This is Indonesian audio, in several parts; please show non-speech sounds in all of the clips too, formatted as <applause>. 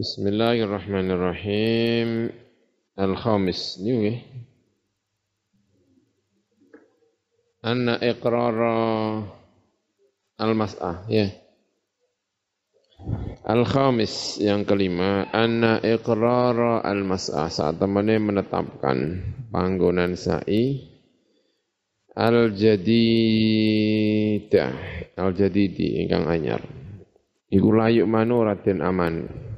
Bismillahirrahmanirrahim. Al-khamis. Ini Anna iqrara al-mas'ah. Ya. Al-khamis yang kelima. Anna iqrara al-mas'ah. Saat temannya menetapkan panggonan sa'i. Al-jadidah al-jadidi ingkang anyar. Iku layuk manu raden aman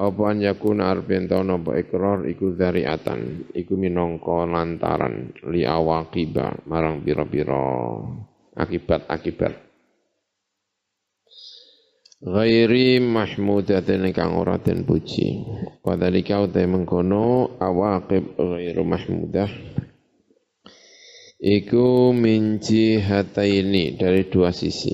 apa an yakuna arben tono apa ikrar iku dzariatan iku minangka lantaran li awaqiba marang pira-pira akibat-akibat ghairi mahmudatin kang ora den puji. Padhalika uta mengkono awaqib ghairu mahmudah. Iku minci hataini dari dua sisi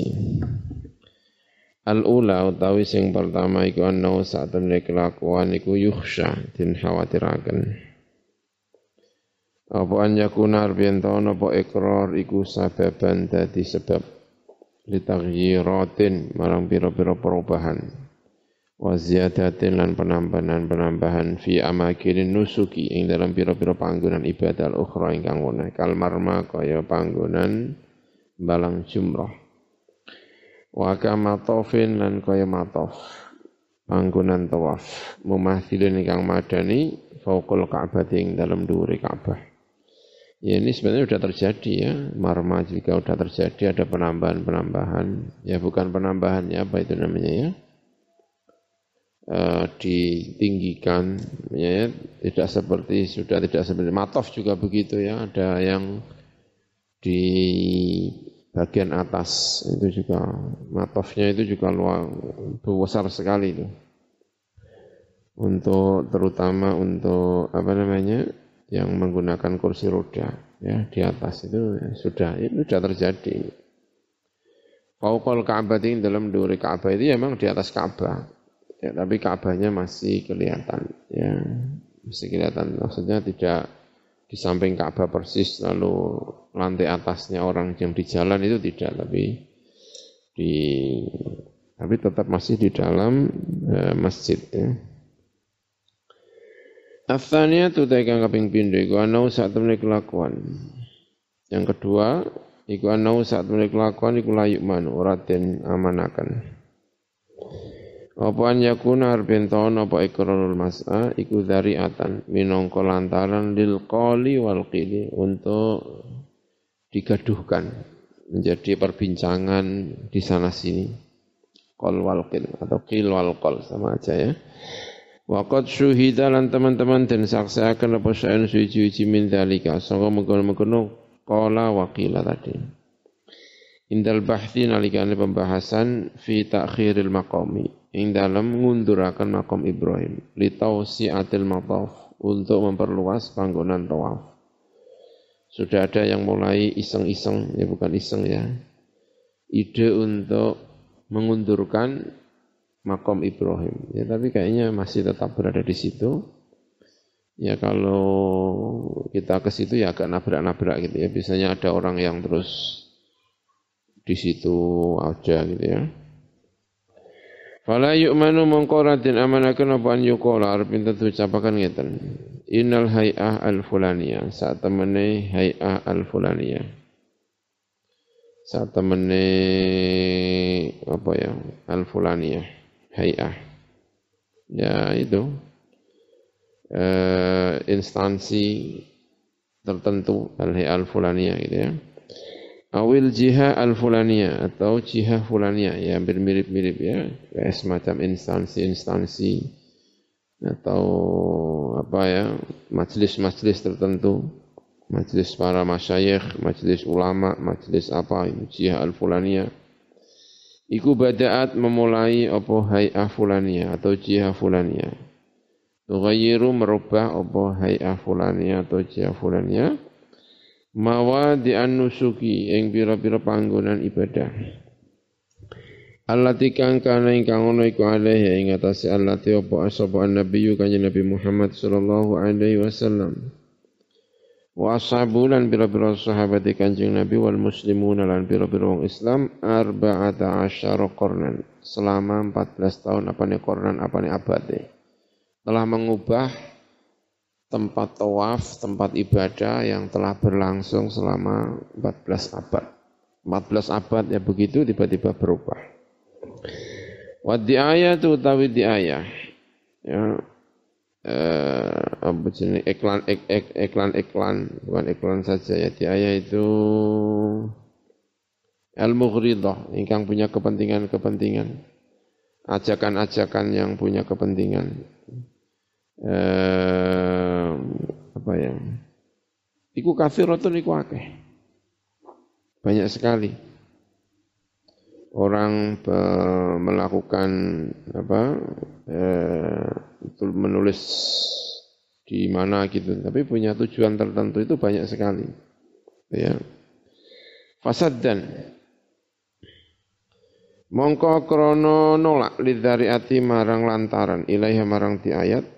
Al-ula utawi sing pertama iku ana saat temne kelakuan iku yukhsha din khawatiraken. Apa an yakuna arbiyen apa ikrar iku sababan dadi sebab litaghyiratin marang pira-pira perubahan. Wa ziyadatin lan penambahan-penambahan fi amakin nusuki ing dalam pira-pira panggonan ibadah ukhra ingkang woneh. Kal marma kaya panggonan balang jumrah Wa kama tofin lan kaya matof. Panggonan tawaf. Memathilin ingkang madani fauqul Ka'bah ing dalam duri Ka'bah. Ya ini sebenarnya sudah terjadi ya. Marma juga sudah terjadi ada penambahan-penambahan. Ya bukan penambahan ya apa itu namanya ya. E, ditinggikan ya tidak seperti sudah tidak seperti matof juga begitu ya ada yang di bagian atas. Itu juga matofnya itu juga luar besar sekali itu. Untuk terutama untuk apa namanya yang menggunakan kursi roda ya di atas itu ya, sudah itu sudah terjadi. Fauqal Ka'bah ini dalam duri Ka'bah itu ya memang di atas Ka'bah. Ya, tapi Ka'bahnya masih kelihatan ya masih kelihatan. Maksudnya tidak di samping Ka'bah persis lalu lantai atasnya orang yang di jalan itu tidak tapi di tapi tetap masih di dalam e, masjid ya. Athania tu kang kaping pindho iku ana saat temene kelakuan. Yang kedua iku ana saat temene kelakuan iku layuk man ora den amanaken. Apa an yakuna arben taun apa ikrarul mas'a iku dzariatan minangka lantaran lil qali wal qili untuk digaduhkan menjadi perbincangan di sana sini. Qol wal qil atau qil wal qol sama aja ya. Waqad syuhida lan teman-teman dan saksiakan apa sa'in suci-suci min dalika sangka mengkono-mengkono qala wa qila tadi. Indal bahthi nalikane pembahasan fi takhiril maqami ing dalam ngundurakan makom Ibrahim li tausiatil mataf untuk memperluas panggonan tawaf. Sudah ada yang mulai iseng-iseng, ya bukan iseng ya. Ide untuk mengundurkan makom Ibrahim. Ya tapi kayaknya masih tetap berada di situ. Ya kalau kita ke situ ya agak nabrak-nabrak gitu ya. Biasanya ada orang yang terus di situ aja gitu ya. Fala yu'manu mengkoratin amanakan apa an yukola arpin tentu ucapakan ngeten. Innal hay'ah al-fulaniyah. Saat temene hay'ah al-fulaniyah. Saat temene apa ya? Al-fulaniyah. Hay'ah. Ya itu. Uh, instansi tertentu al-hay'ah al-fulaniyah gitu ya awil jiha al fulania atau jiha fulania. Ya hampir mirip-mirip ya. Kayak semacam instansi-instansi atau apa ya majelis-majelis tertentu. Majelis para masyayikh majelis ulama majelis apa ini jiha al fulania iku badaat memulai apa hay'ah fulania atau jiha fulania. Tughayyiru merubah apa hay'ah fulania atau jiha fulania mawadi an-nusuki ing pira-pira panggonan ibadah. Allati kang kana ingkang ono iku alaihi ing atase allati apa asapa an-nabiyyu kanjeng Nabi Muhammad sallallahu alaihi wasallam. Wa ashabu lan bira-bira sahabat Kanjeng Nabi wal muslimun lan bira-bira wong Islam arba'ata asyara qarnan selama 14 tahun apa nih qarnan apa nih abad telah mengubah tempat tawaf, tempat ibadah yang telah berlangsung selama 14 abad. 14 abad ya begitu tiba-tiba berubah. Wa diayatu utawi diayah. Ya, eh, apa jenis iklan ik, ik, iklan iklan bukan iklan saja ya di ayat itu al mughridah ingkang punya kepentingan-kepentingan ajakan-ajakan yang punya kepentingan eh, apa ya iku kafiratun iku akeh. Banyak sekali. Orang melakukan apa eh, menulis di mana gitu. Tapi punya tujuan tertentu itu banyak sekali. Ya. Fasad dan mongko krono nolak ati marang lantaran. Ilaiha marang di ayat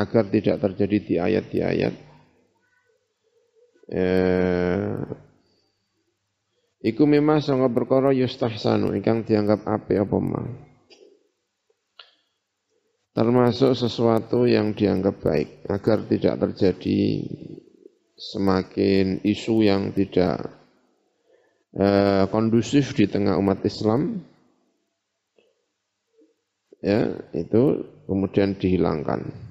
agar tidak terjadi di ayat di ayat eh, Iku memang sanga perkara yustahsanu ingkang dianggap ape apa mah. Termasuk sesuatu yang dianggap baik agar tidak terjadi semakin isu yang tidak eh, kondusif di tengah umat Islam. Ya, itu kemudian dihilangkan.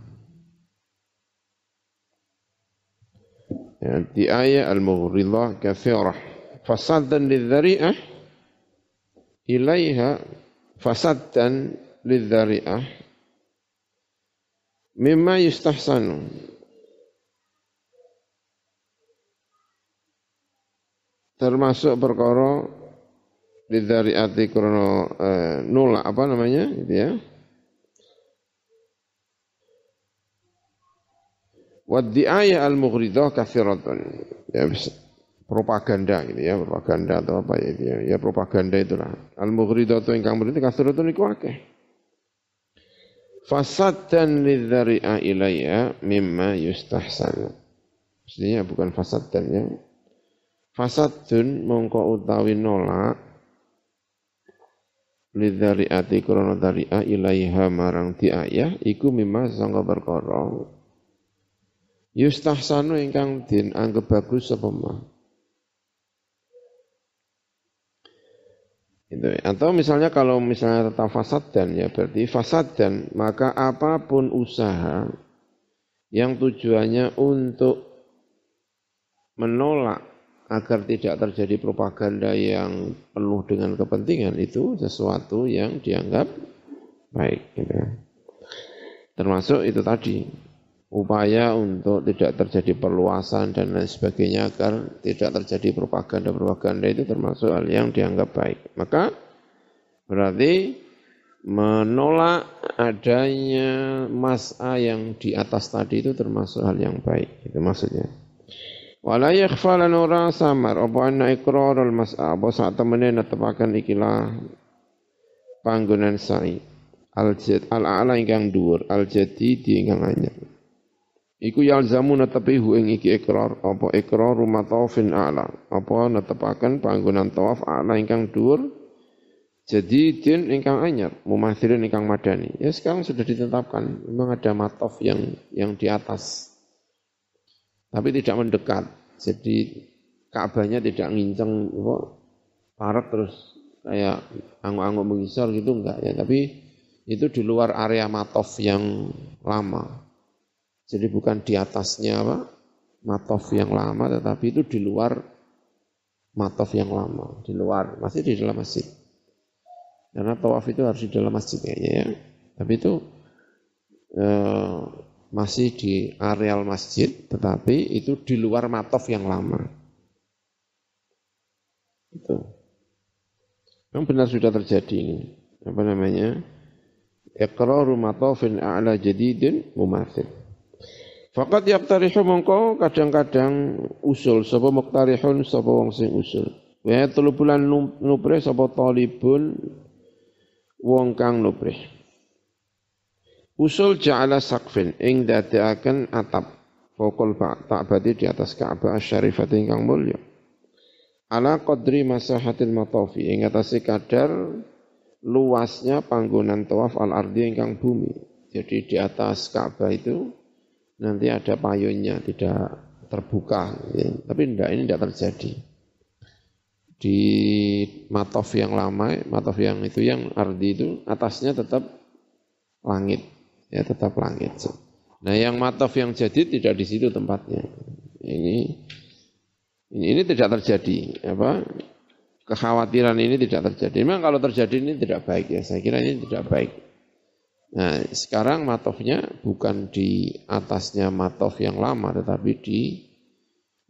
Ya, di ayat al-mughridah kafirah fasadan lidzari'ah ilaiha fasadan lidzari'ah mimma yustahsanu termasuk perkara lidzari'ati krono eh, nolak apa namanya gitu ya wa di'aya al-mughridah kathiratun ya propaganda gitu ya, propaganda atau apa ya ya, ya propaganda itulah. Al mughridatu ingkang mrene kasratun iku akeh. Fasadan lidzari'a ilayya mimma yustahsan. Maksudnya bukan fasad dan ya. Fasadun mongko utawi nolak lidzari'ati krana dzari'a ilaiha marang diayah iku mimma sangka perkara yustahsanu ingkang din anggap bagus apa mah Itu. Atau misalnya kalau misalnya tentang fasad dan ya berarti fasad dan maka apa pun usaha yang tujuannya untuk menolak agar tidak terjadi propaganda yang penuh dengan kepentingan itu sesuatu yang dianggap baik. Gitu. Termasuk itu tadi upaya untuk tidak terjadi perluasan dan lain sebagainya agar tidak terjadi propaganda-propaganda itu termasuk hal yang dianggap baik. Maka berarti menolak adanya mas'a yang di atas tadi itu termasuk hal yang baik. Itu maksudnya. Wala yakhfa lan ora samar apa anna iqrarul mas'a apa sak temene netepaken ikilah panggonan sa'i al-jad al-a'la ingkang dhuwur al-jadi di ingkang anyar. Iku yalzamu netepi hu ing iki ikrar apa rumah tawafin a'la. Apa netepaken panggonan tawaf a'la ingkang jadi din ingkang anyar mumathirin ingkang madani. Ya sekarang sudah ditetapkan memang ada matof yang yang di atas. Tapi tidak mendekat jadi Ka'bahnya tidak nginceng apa parak terus kayak anguk-anguk mengisor gitu enggak ya. Tapi itu di luar area matof yang lama jadi bukan di atasnya apa? Matof yang lama, tetapi itu di luar matof yang lama, di luar, masih di dalam masjid. Karena tawaf itu harus di dalam masjid kayaknya ya. Tapi itu eh, masih di areal masjid, tetapi itu di luar matof yang lama. Itu. Yang benar sudah terjadi ini. Apa namanya? Iqraru matofin a'la jadidin mumathil. Fakat yaktarihu mongko kadang-kadang usul sapa muktarihun sapa wong sing usul. Wa tulubulan nuprih sapa talibun wong kang nuprih. Usul ja'ala sakfin ing dadekaken atap fokol ta'bati di atas Ka'bah syarifat ingkang mulya ala qadri masahatil matafi ing atase kadar luasnya panggonan tawaf al ardi ingkang bumi jadi di atas Ka'bah itu nanti ada payunnya tidak terbuka. Ya. tapi tidak ini tidak terjadi. Di matof yang lama matof yang itu yang ardi itu atasnya tetap langit. Ya tetap langit. Nah yang matof yang jadi tidak di situ tempatnya. Ini ini, ini tidak terjadi. Apa? Kekhawatiran ini tidak terjadi. Memang kalau terjadi ini tidak baik ya. Saya kira ini tidak baik nah sekarang matofnya bukan di atasnya matof yang lama tetapi di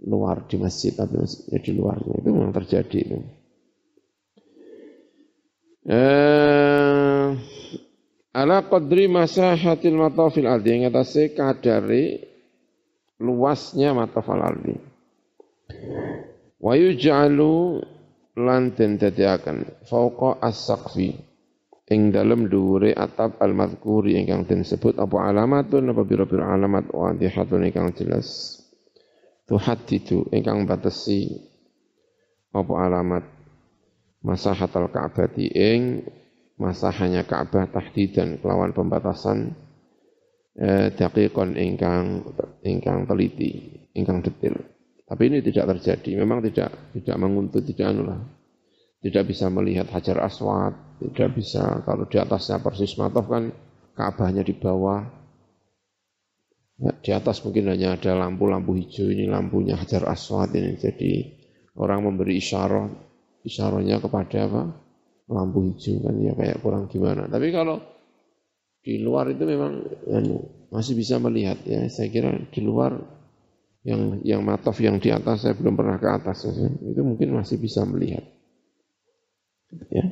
luar di masjid tapi masjidnya di luarnya itu memang terjadi itu. Eh, ala qadri masahatil matafil ardi yang atasnya kadari luasnya matafal ardi. Wa yuj'alu lan den dadiaken fauqa as-saqfi ing dalem dhuwure atap al-madhkuri ingkang den sebut apa alamatun apa biro-biro alamat wa antihatun ingkang jelas tuhaddidu ingkang batesi apa alamat masahatal Ka'bati ing masahanya Ka'bah tahdidan kelawan pembatasan eh, daqiqon ingkang ingkang teliti, ingkang detail. Tapi ini tidak terjadi, memang tidak tidak menguntut, tidak anulah. Tidak bisa melihat Hajar Aswad, tidak bisa kalau di atasnya persis matof kan Ka'bahnya di bawah, Ya, di atas mungkin hanya ada lampu-lampu hijau ini lampunya Hajar Aswad ini. Jadi orang memberi isyarat, isyaratnya kepada apa? Lampu hijau kan ya kayak kurang gimana. Tapi kalau di luar itu memang ya, masih bisa melihat ya. Saya kira di luar yang yang matof yang di atas saya belum pernah ke atas ya. itu mungkin masih bisa melihat. Ya.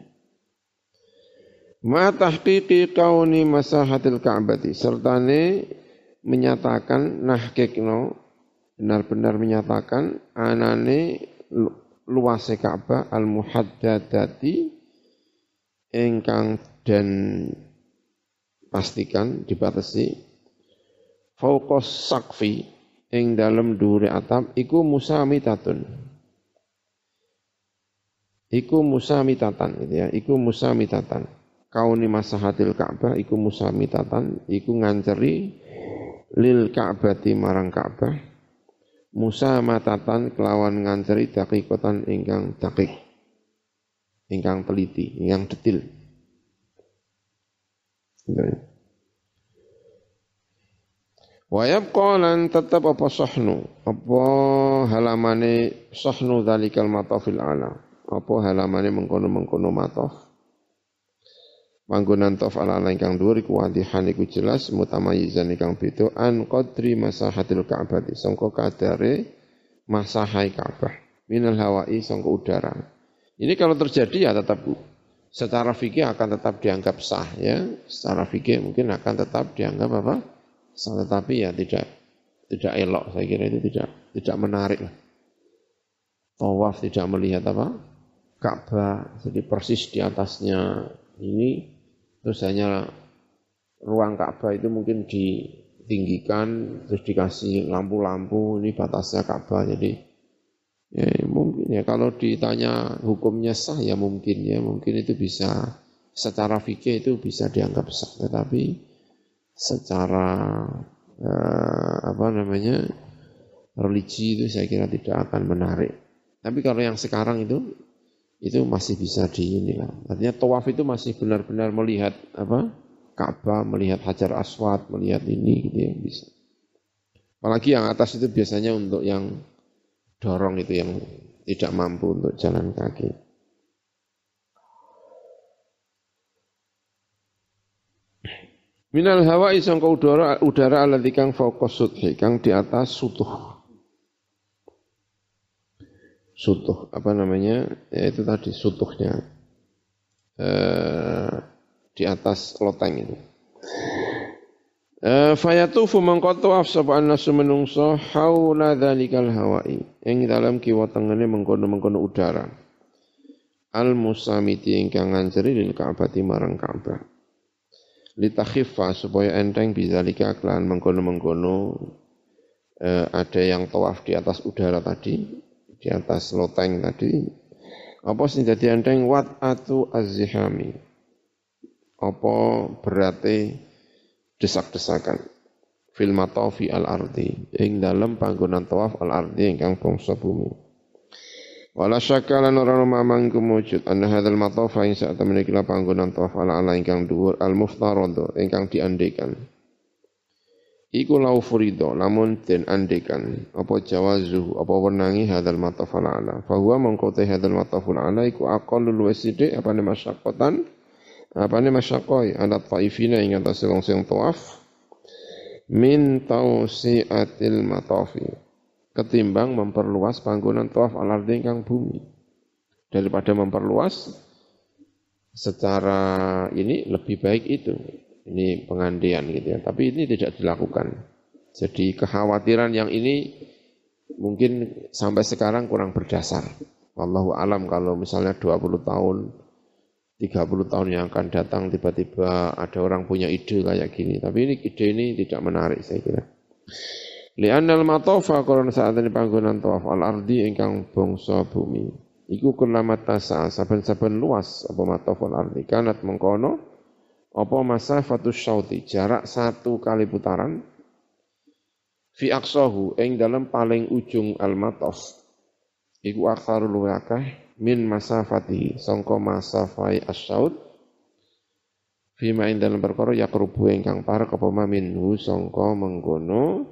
Ma tahqiqi kauni masahatil ka'bati sertane menyatakan nahkekno benar-benar menyatakan anane luase Ka'bah al muhaddadati ingkang dan pastikan dibatasi fauqas sakfi ing dalam duri atap iku musamitatun iku musamitatan gitu ya. Iku musamitatan. Kauni masahatil Ka'bah iku musamitatan. Iku nganceri lil Ka'bati marang Ka'bah. Musa matatan kelawan nganceri dakikotan ingkang dakik. Ingkang teliti ingkang detil. Wayab kolan tetap apa sahnu? Apa halamane sahnu dalikal matafil ala apa halamane mengkono-mengkono mataf Panggonan tof ala ala ingkang dhuwur iku wadihan iku jelas mutamayizan ingkang beda an qadri masahatil ka'bati sangka kadare masahai Ka'bah minal hawai sangka udara. Ini kalau terjadi ya tetap secara fikih akan tetap dianggap sah ya. Secara fikih mungkin akan tetap dianggap apa? Sah tetapi ya tidak tidak elok saya kira itu tidak tidak menarik lah. Tawaf tidak melihat apa? Ka'bah jadi persis di atasnya ini terus hanya ruang Ka'bah itu mungkin ditinggikan terus dikasih lampu-lampu ini batasnya Ka'bah jadi ya mungkin ya kalau ditanya hukumnya sah ya mungkin ya mungkin itu bisa secara fikih itu bisa dianggap sah tetapi secara eh, apa namanya religi itu saya kira tidak akan menarik. Tapi kalau yang sekarang itu itu masih bisa di ini lah. Artinya tawaf itu masih benar-benar melihat apa? Ka'bah, melihat Hajar Aswad, melihat ini gitu ya bisa. Apalagi yang atas itu biasanya untuk yang dorong itu yang tidak mampu untuk jalan kaki. Minal hawa isang udara udara alati kang fokus kang di atas sutuh sutuh apa namanya? Ya itu tadi sutuhnya. Eh, di atas loteng itu. Eh, fayatufu mangko tawaf sapa annasu menungso haula dzalikal hawai. Ing dalam kiwa tengene mengkono-mengkono udara. Al musamiti ingkang nganceri lil Ka'bati marang Ka'bah. Litakhiffa supaya enteng bizalika kelan mengkono-mengkono eh, ada yang tawaf di atas udara tadi, di atas loteng tadi. Apa sing dadi enteng wat atu azhami. Apa berarti desak-desakan fil matafi al ardi ing dalam panggonan tawaf al ardi ingkang bangsa bumi. Wala syakka lan mamang kumujud anna hadzal matafa ing sak temene panggonan tawaf ala ala ingkang dhuwur al muftarad ingkang diandekan. Iku lau furido lamun den andekan apa jawazu apa wenangi hadzal mataf ala ala. Fa huwa mongko te hadzal mataf ala iku aqallu luwes sithik apane masyaqqatan apane masyaqqai ala taifina ing atas sing tawaf min tausiatil matafi ketimbang memperluas panggonan tawaf al ardi ingkang bumi. Daripada memperluas secara ini lebih baik itu. Ini pengandian gitu ya. Tapi ini tidak dilakukan. Jadi kekhawatiran yang ini mungkin sampai sekarang kurang berdasar. Wallahu alam kalau misalnya 20 tahun 30 tahun yang akan datang tiba-tiba ada orang punya ide kayak gini. Tapi ini ide ini tidak menarik saya kira. Li'annal matofa korona saat ini panggonan tawaf al-ardi ingkang bangsa bumi. Iku kulamat tasa saben-saben luas apa matof al-ardi. Kanat mengkono apa masa fatus syauti jarak satu kali putaran fi aksahu ing dalam paling ujung al-matof. Iku aksarul luwe min masafati sangka masafai asyaud Fima ing dalam perkara yakrubu ingkang parek apa minhu sangka menggono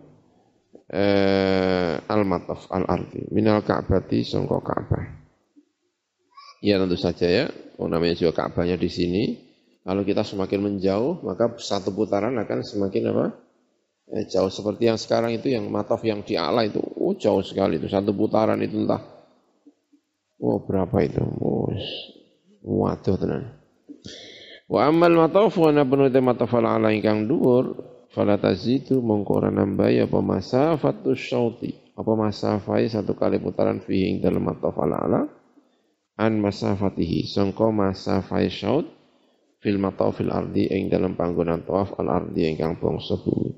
eh, al-mataf al-ardi minal ka'bati sangka Ka'bah. Ya tentu saja ya, oh, namanya juga Ka'bahnya di sini. Kalau kita semakin menjauh, maka satu putaran akan semakin apa? Eh, jauh seperti yang sekarang itu yang mataf yang di ala itu, oh jauh sekali itu satu putaran itu entah. Oh berapa itu? Oh, waduh tenan. Wa amal mataf wa nabnu te mataf ala ingkang dhuwur fala tazidu mongko ora nambahi apa masafatu syauti apa masafai satu kali putaran fihi ing dalam mataf ala ala an masafatihi sangka masafai syaut fil matafil ardi ing dalam panggonan tawaf al ardi ingkang bangsa bumi.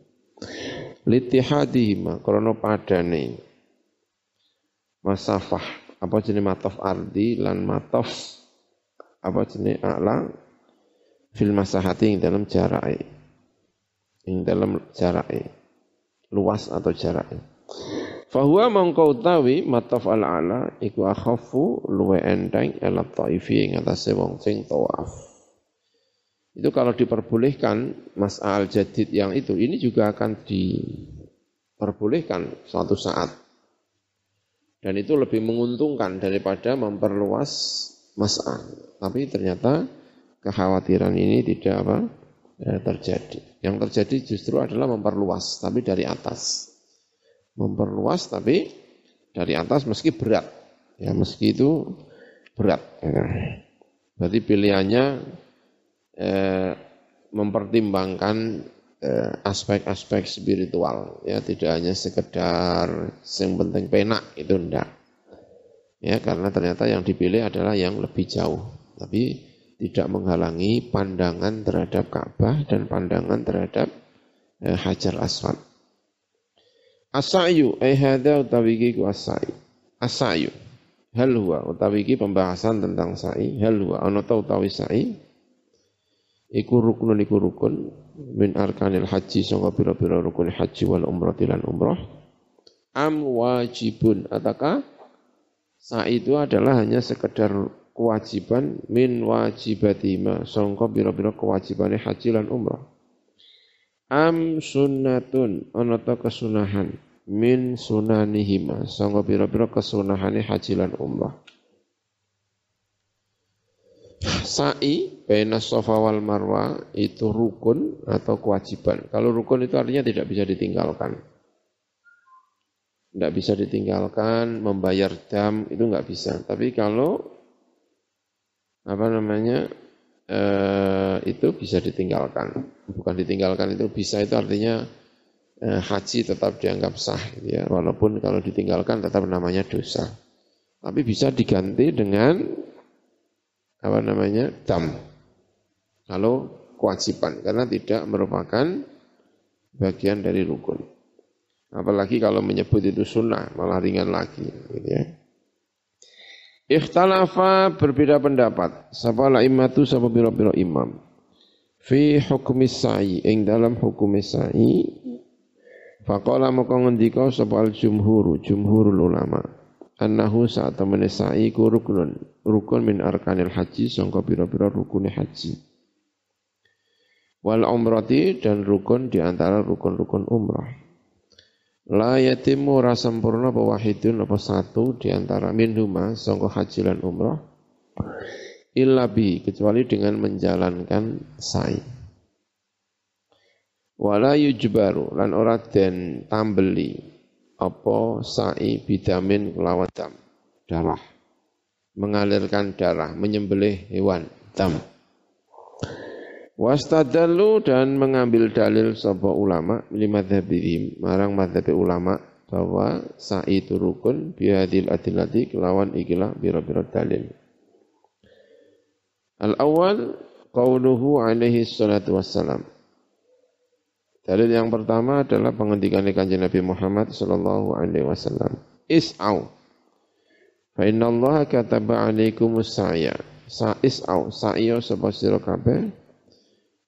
Litihadihima krana padane. Masafah apa jenis mataf ardi lan mataf apa jenis a'la? Fil masahati yang dalam jarak yang dalam jarak luas atau jarak Fahuwa mongko utawi mataf al ala iku akhafu luwe enteng ela taifi ing atase wong sing tawaf. Itu kalau diperbolehkan mas'al jadid yang itu ini juga akan diperbolehkan suatu saat. Dan itu lebih menguntungkan daripada memperluas mas'al. Tapi ternyata kekhawatiran ini tidak apa ya, terjadi. Yang terjadi justru adalah memperluas, tapi dari atas. Memperluas tapi dari atas meski berat. Ya, meski itu berat. Berarti pilihannya eh, mempertimbangkan eh, aspek-aspek spiritual ya tidak hanya sekedar yang penting penak itu enggak ya karena ternyata yang dipilih adalah yang lebih jauh tapi tidak menghalangi pandangan terhadap Ka'bah dan pandangan terhadap eh, Hajar Aswad. Asayu eh hadza utawi ku. Asayu. Hal utawi pembahasan tentang sa'i, hal huwa ana sa'i iku rukun iku rukun. Min arkanil haji sangka pira-pira rukun haji wal umrah lan umrah. Am wajibun ataka sa'i itu adalah hanya sekedar kewajiban. Min wajibatima sangka bira-bira kewajibane haji lan umrah. Am sunnatun ana ta kesunahan. Min sunanihima sangka bira-bira kesunahane haji lan umrah Sa'i bena sofa wal marwa itu rukun atau kewajiban. Kalau rukun itu artinya tidak bisa ditinggalkan. Tidak bisa ditinggalkan, membayar dam itu nggak bisa. Tapi kalau apa namanya eh, itu bisa ditinggalkan. Bukan ditinggalkan itu bisa itu artinya eh, haji tetap dianggap sah gitu ya. Walaupun kalau ditinggalkan tetap namanya dosa. Tapi bisa diganti dengan apa namanya dam. Kalau kewajiban karena tidak merupakan bagian dari rukun. Apalagi kalau menyebut itu sunnah, malah ringan lagi. Gitu ya. Ikhtalafa berbeda pendapat. Sapa la imatu sapa biro-biro imam. Fi hukmi sa'i. Ing dalam hukum sa'i. Faqala maka ngendika sapa al jumhuru. Jumhurul ulama. Annahu saat temene sa'i ku rukunun. Rukun min arkanil haji. Sangka biro-biro rukuni haji. Wal umrati dan rukun di antara rukun-rukun umrah. La yatimu ora sempurna apa wahidun apa satu di antara minhuma sangka haji lan umrah illa bi kecuali dengan menjalankan sa'i. Wala yujbaru lan ora den tambeli apa sa'i bidamin kelawan dam darah mengalirkan darah menyembelih hewan dam Wastadallu dan mengambil dalil sapa ulama lima madhabihim marang madhab ulama bahwa sa'i itu rukun bihadil adilati kelawan ikilah bira-bira dalil. Al-awwal qauluhu alaihi salatu wassalam. Dalil yang pertama adalah pengendikan kanjeng Nabi Muhammad sallallahu alaihi wasallam. Is'au. Fa inna Allah kataba alaikumus sa'ya. Sa is'au, sa'ya sapa sira kabeh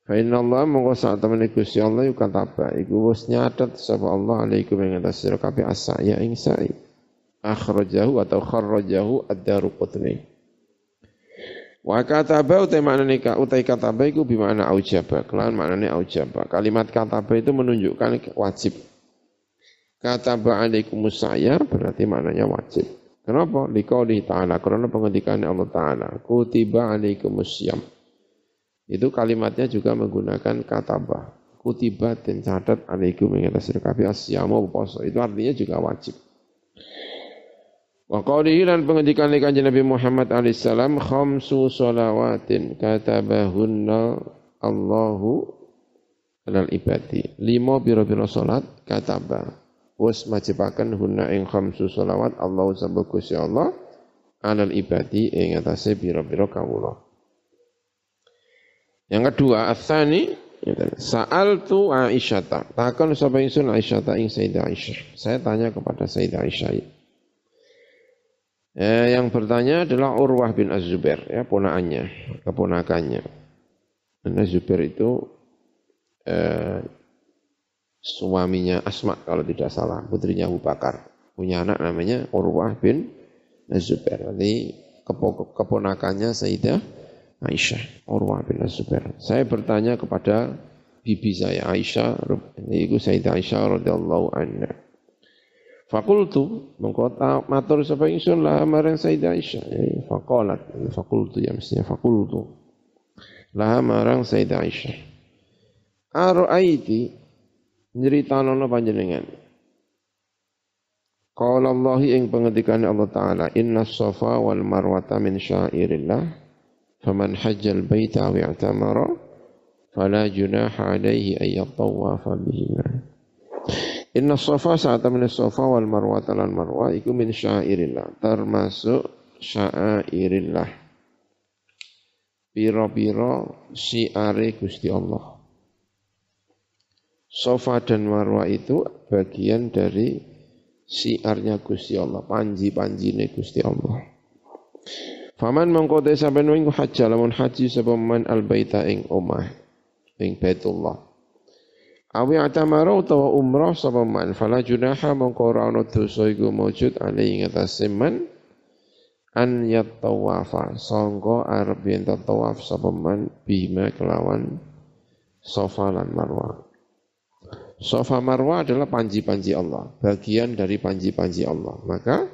Fa inna Allah mongko sak temene Gusti Allah iku kataba iku wis nyatet sapa Allah alaikum ing atas sira kabeh as-sa'ya ing sa'i. Akhrajahu atau kharrajahu ad-Daruqutni. Wa kataba utai maknane ka utai kataba iku bimana aujaba, kelan maknane aujaba. Kalimat kataba itu menunjukkan wajib. Kataba alaikumus sa'ya berarti maknanya wajib. Kenapa? Liqauli ta'ala, karena pengendikan Allah Ta'ala. Kutiba alaikumus syam itu kalimatnya juga menggunakan kata bah. Kutiba dan catat alaikum yang atas rekabi asyamu poso. Itu artinya juga wajib. Wa qawlihi lan pengendikan kanjeng Nabi Muhammad alaihissalam khamsu salawatin katabahunna Allahu alal ibadi. Lima biro-biro salat kataba. Wes majibakan hunna ing khamsu salawat Allahu sabbu Allah alal ibadi ing atase biro-biro kawula. Yang kedua, asani Sa'al tu Aisyah Takkan sapa ingsun Aisyah ing Sayyidah Aisyah. Saya tanya kepada Sayyidah Aisyah. Eh, yang bertanya adalah Urwah bin Az-Zubair, ya, ponakannya, keponakannya. Dan Az-Zubair itu eh, suaminya Asma kalau tidak salah, putrinya Abu Bakar. Punya anak namanya Urwah bin Az-Zubair. Jadi keponakannya Sayyidah Aisyah, Urwah bin Zubair. Saya bertanya kepada bibi saya Aisyah, itu Sayyidah Aisyah radhiyallahu anha. Fakultu mengkota matur sapa ingsun lah marang Sayyidah Aisyah. Ya, yani fakultu ya mestinya fakultu. Lah marang Sayyidah Aisyah. Araiti nyritanono panjenengan. Qala Allah ing pengendikan Allah taala inna safa wal marwata min syairillah faman hajjal baita wa i'tamara fala junaha alaihi ay yatawafa bihima. Inna sofa saat temen sofa wal marwa talan marwa iku min syairillah termasuk syairillah piro-piro siare Gusti Allah. Sofa dan marwa itu bagian dari siarnya Gusti Allah, panji-panjine Gusti Allah. Faman mongko te sampeyan wing haji lamun haji sapa man al baita ing omah ing Baitullah. Awi atamara utawa umrah sapa man fala junaha mongko ora ana dosa iku maujud ali ing atase man an yatawafa sangka arep yen tawaf sapa man bima kelawan Safa lan Marwa. Safa Marwa adalah panji-panji Allah, bagian dari panji-panji Allah. Maka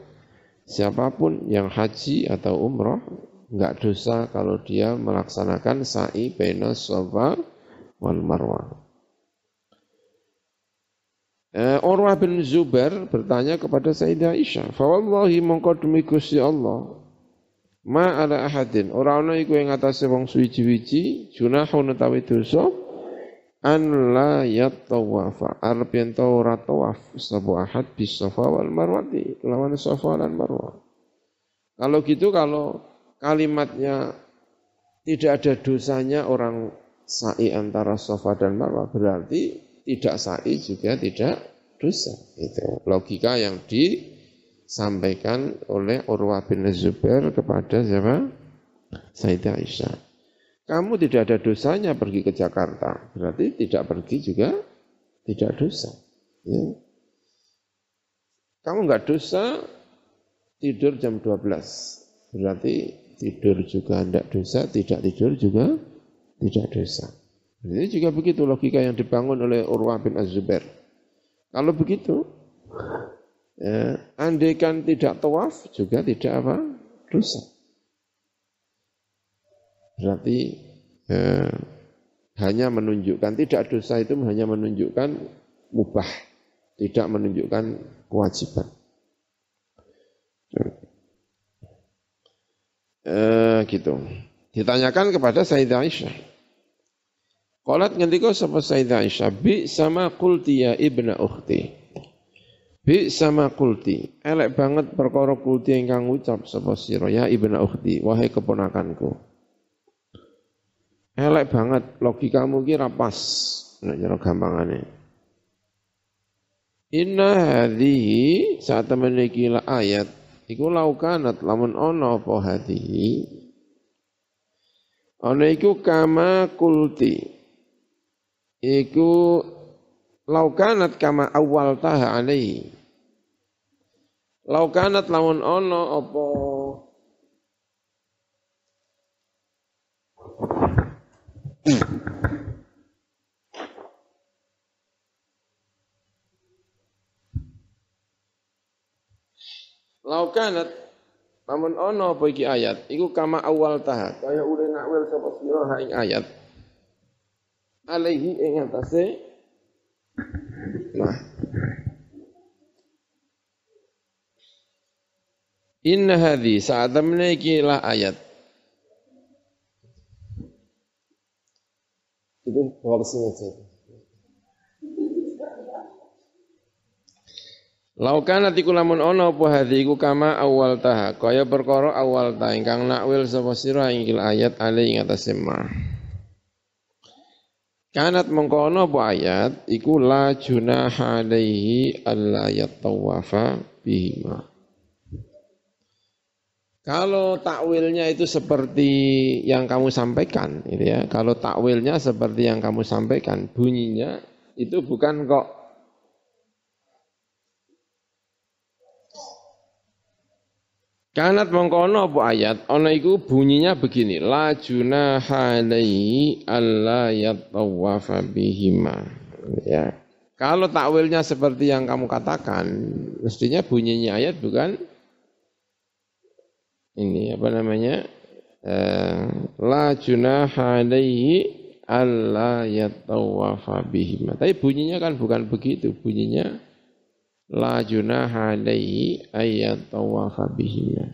Siapa pun yang haji atau umroh enggak dosa kalau dia melaksanakan sa'i baina safa wal marwah. Eh, Urwah bin Zubair bertanya kepada Sayyidah Aisyah, "Fawallahi mongko demi Gusti Allah, ma ala ahadin, ora ana iku ing atase wong suwi-wiji junahun utawi dosa an la yatawafa. Arep yen to ora tawaf sapa ahad bis safa wal marwati lawan safa dan marwah. Kalau gitu kalau kalimatnya tidak ada dosanya orang sa'i antara safa dan marwah berarti tidak sa'i juga tidak dosa. Itu logika yang disampaikan oleh Urwah bin Zubair kepada siapa? Sayyidah Aisyah. Kamu tidak ada dosanya pergi ke Jakarta, berarti tidak pergi juga tidak dosa. Ya. Kamu nggak dosa tidur jam 12, berarti tidur juga tidak dosa, tidak tidur juga tidak dosa. Ini juga begitu logika yang dibangun oleh Urwah bin Az-Zubair. Kalau begitu, ya, andaikan tidak tawaf juga tidak apa dosa. Berarti ya, hanya menunjukkan tidak dosa itu hanya menunjukkan mubah, tidak menunjukkan kewajiban. Eh, gitu. Ditanyakan kepada Sayyidah Aisyah. Qalat ngendika sapa Sayyidah Aisyah, "Bi sama qulti ya ibna ukhti." Bi sama kulti, elek banget perkara kulti ingkang ngucap sapa sira ya ibna ukhti, wahai keponakanku. Elek banget logikamu ki ra pas nek cara gampangane. Inna hadhihi saat temene ayat iku laukanat lamun ana apa hadhihi ana iku kama kulti iku laukanat kama awal taha alaihi. Laukanat lamun ana apa? Laukanat namun ono apa iki ayat? Iku kama awal taha. Kaya ule nakwil sapa sira ing ayat alaihi ing atase nah Inna hadhi saat iki lah ayat itu bawa ke sini aja. Laukan ati kulamun ono apa hadhi iku kama awal taha kaya perkara awal ta ingkang nakwil sapa sira ingkil ayat ali ing. Kanat mengkono apa ayat iku la junaha alaihi alla yatawafa bihima. Kalau takwilnya itu seperti yang kamu sampaikan, gitu ya. Kalau takwilnya seperti yang kamu sampaikan, bunyinya itu bukan kok Kanat mengkono apa ayat, ono iku bunyinya begini, la junaha alaihi alla yatawafa bihima. Ya. Kalau takwilnya seperti yang kamu katakan, mestinya bunyinya ayat bukan ini apa namanya eh, la junaha alaihi alla yatawafa bihima. Tapi bunyinya kan bukan begitu, bunyinya la junaha alaihi ayyatawafa bihima.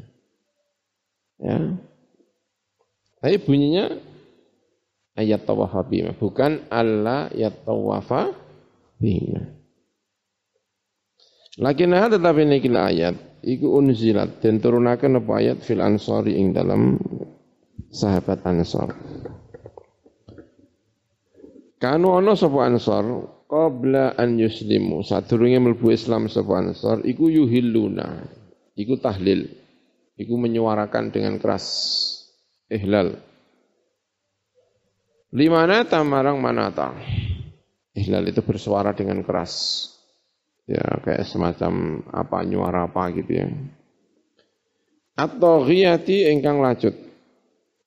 Ya. Tapi bunyinya ayat tawafa bihima, bukan alla yatawafa bihima. Lakin tetapi ini ayat iku unzilat dan turunakan apa ayat fil ansori ing dalam sahabat ansor. Kanu ono sapa ansor qabla an yuslimu. Sadurunge mlebu Islam sapa ansor iku yuhilluna. Iku tahlil. Iku menyuarakan dengan keras. Ihlal. Limana tamarang manata. Ihlal itu bersuara dengan keras. Ya kayak semacam apa nyuara apa gitu ya. Atau ghiyati engkang lanjut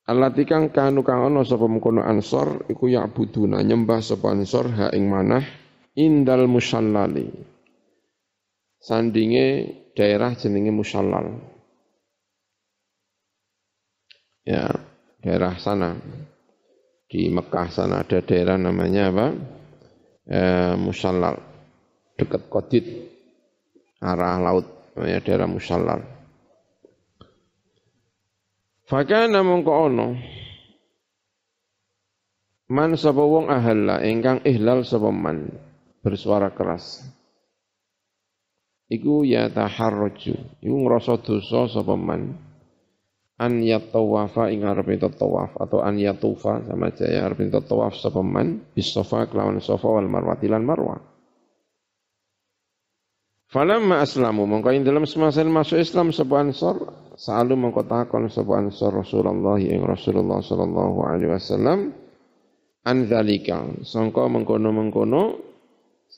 Alati kang kanu kang ana sapa mengkono ansor iku ya buduna nyembah sapa ansor ha ing manah indal musallali. Sandinge daerah jenenge musallal. Ya, daerah sana. Di Mekah sana ada daerah namanya apa? Eh, musallal dekat Kodit, arah laut, namanya daerah Musallal. Fakana mongko ono. Man sapa wong ahalla ingkang ihlal sapa man? Bersuara keras. Iku ya taharraju, iku ngrasa dosa sapa man? An yatawafa ing arep tawaf atau an yatufa sama jaya arep tawaf sapa man? Bis safa kelawan safa wal marwah lan marwah Falamma aslamu mongko ing dalam semasa masuk Islam sapa Ansor selalu mongko takon sapa Ansor Rasulullah ing Rasulullah sallallahu alaihi wasallam. An dzalika sangka mengkono-mengkono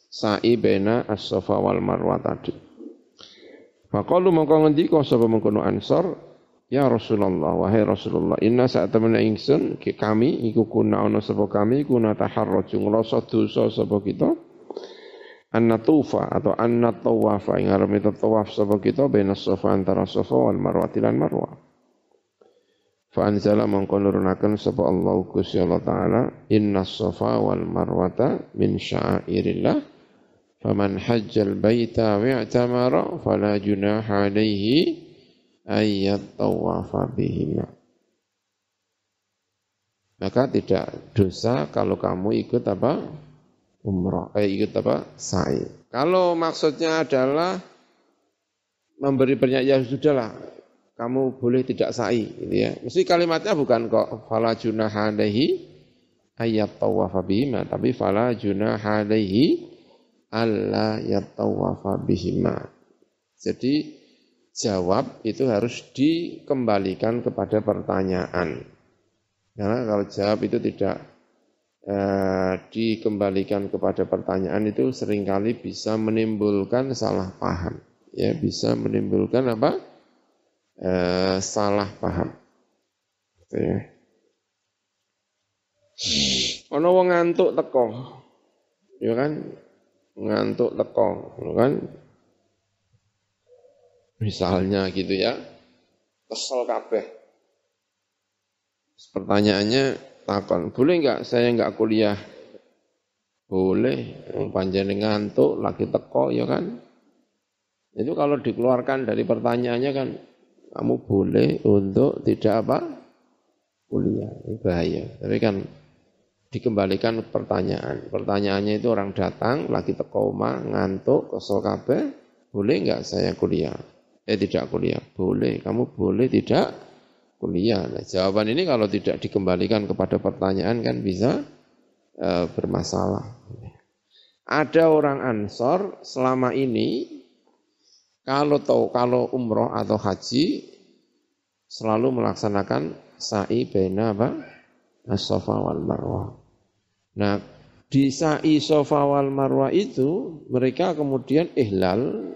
sa'i bena as-safa wal marwah tadi. Faqalu mongko ngendika sapa mengkono Ansor Ya Rasulullah, wahai Rasulullah, inna saat temen ingsun kami iku kuna ana sapa kami kuna taharraju ngrasa dosa sapa kita anna tufa atau anna tawafa ing arep itu tawaf sapa kita baina safa antara safa wal marwah lan marwah fa anzala mongko nurunaken sapa Allah Gusti Allah taala inna safa wal marwata min sya'airillah. Faman hajjal baita wi'tamara fala junaha alaihi ayat tawafa bihima maka tidak dosa kalau kamu ikut apa umrah, eh ikut apa? Sa'i. Kalau maksudnya adalah memberi pernyataan ya sudahlah, kamu boleh tidak sa'i, gitu ya. Mesti kalimatnya bukan kok fala junaha ayat tawafa bihima, tapi fala junaha alaihi alla yatawafa bihima. Jadi jawab itu harus dikembalikan kepada pertanyaan. Karena kalau jawab itu tidak eh, dikembalikan kepada pertanyaan itu sering kali bisa menimbulkan salah paham. Ya, bisa menimbulkan apa? Eh, salah paham. Gitu ya. Ono wong ngantuk teko. Ya kan? Ngantuk teko, ya kan? Misalnya gitu ya. Kesel kabeh. Pertanyaannya, takon, boleh enggak saya enggak kuliah? Boleh, panjang ngantuk, lagi teko, ya kan? Itu kalau dikeluarkan dari pertanyaannya kan, kamu boleh untuk tidak apa? Kuliah, ini bahaya. Tapi kan dikembalikan pertanyaan. Pertanyaannya itu orang datang, lagi teko omah, ngantuk, kesel kabeh, boleh enggak saya kuliah? Eh tidak kuliah, boleh. Kamu boleh tidak kuliah. Nah, jawaban ini kalau tidak dikembalikan kepada pertanyaan kan bisa e, bermasalah. Ada orang Ansor selama ini kalau tahu kalau umroh atau haji selalu melaksanakan sa'i baina apa? As-Safa wal Marwah. Nah, di sa'i Safa wal Marwah itu mereka kemudian ihlal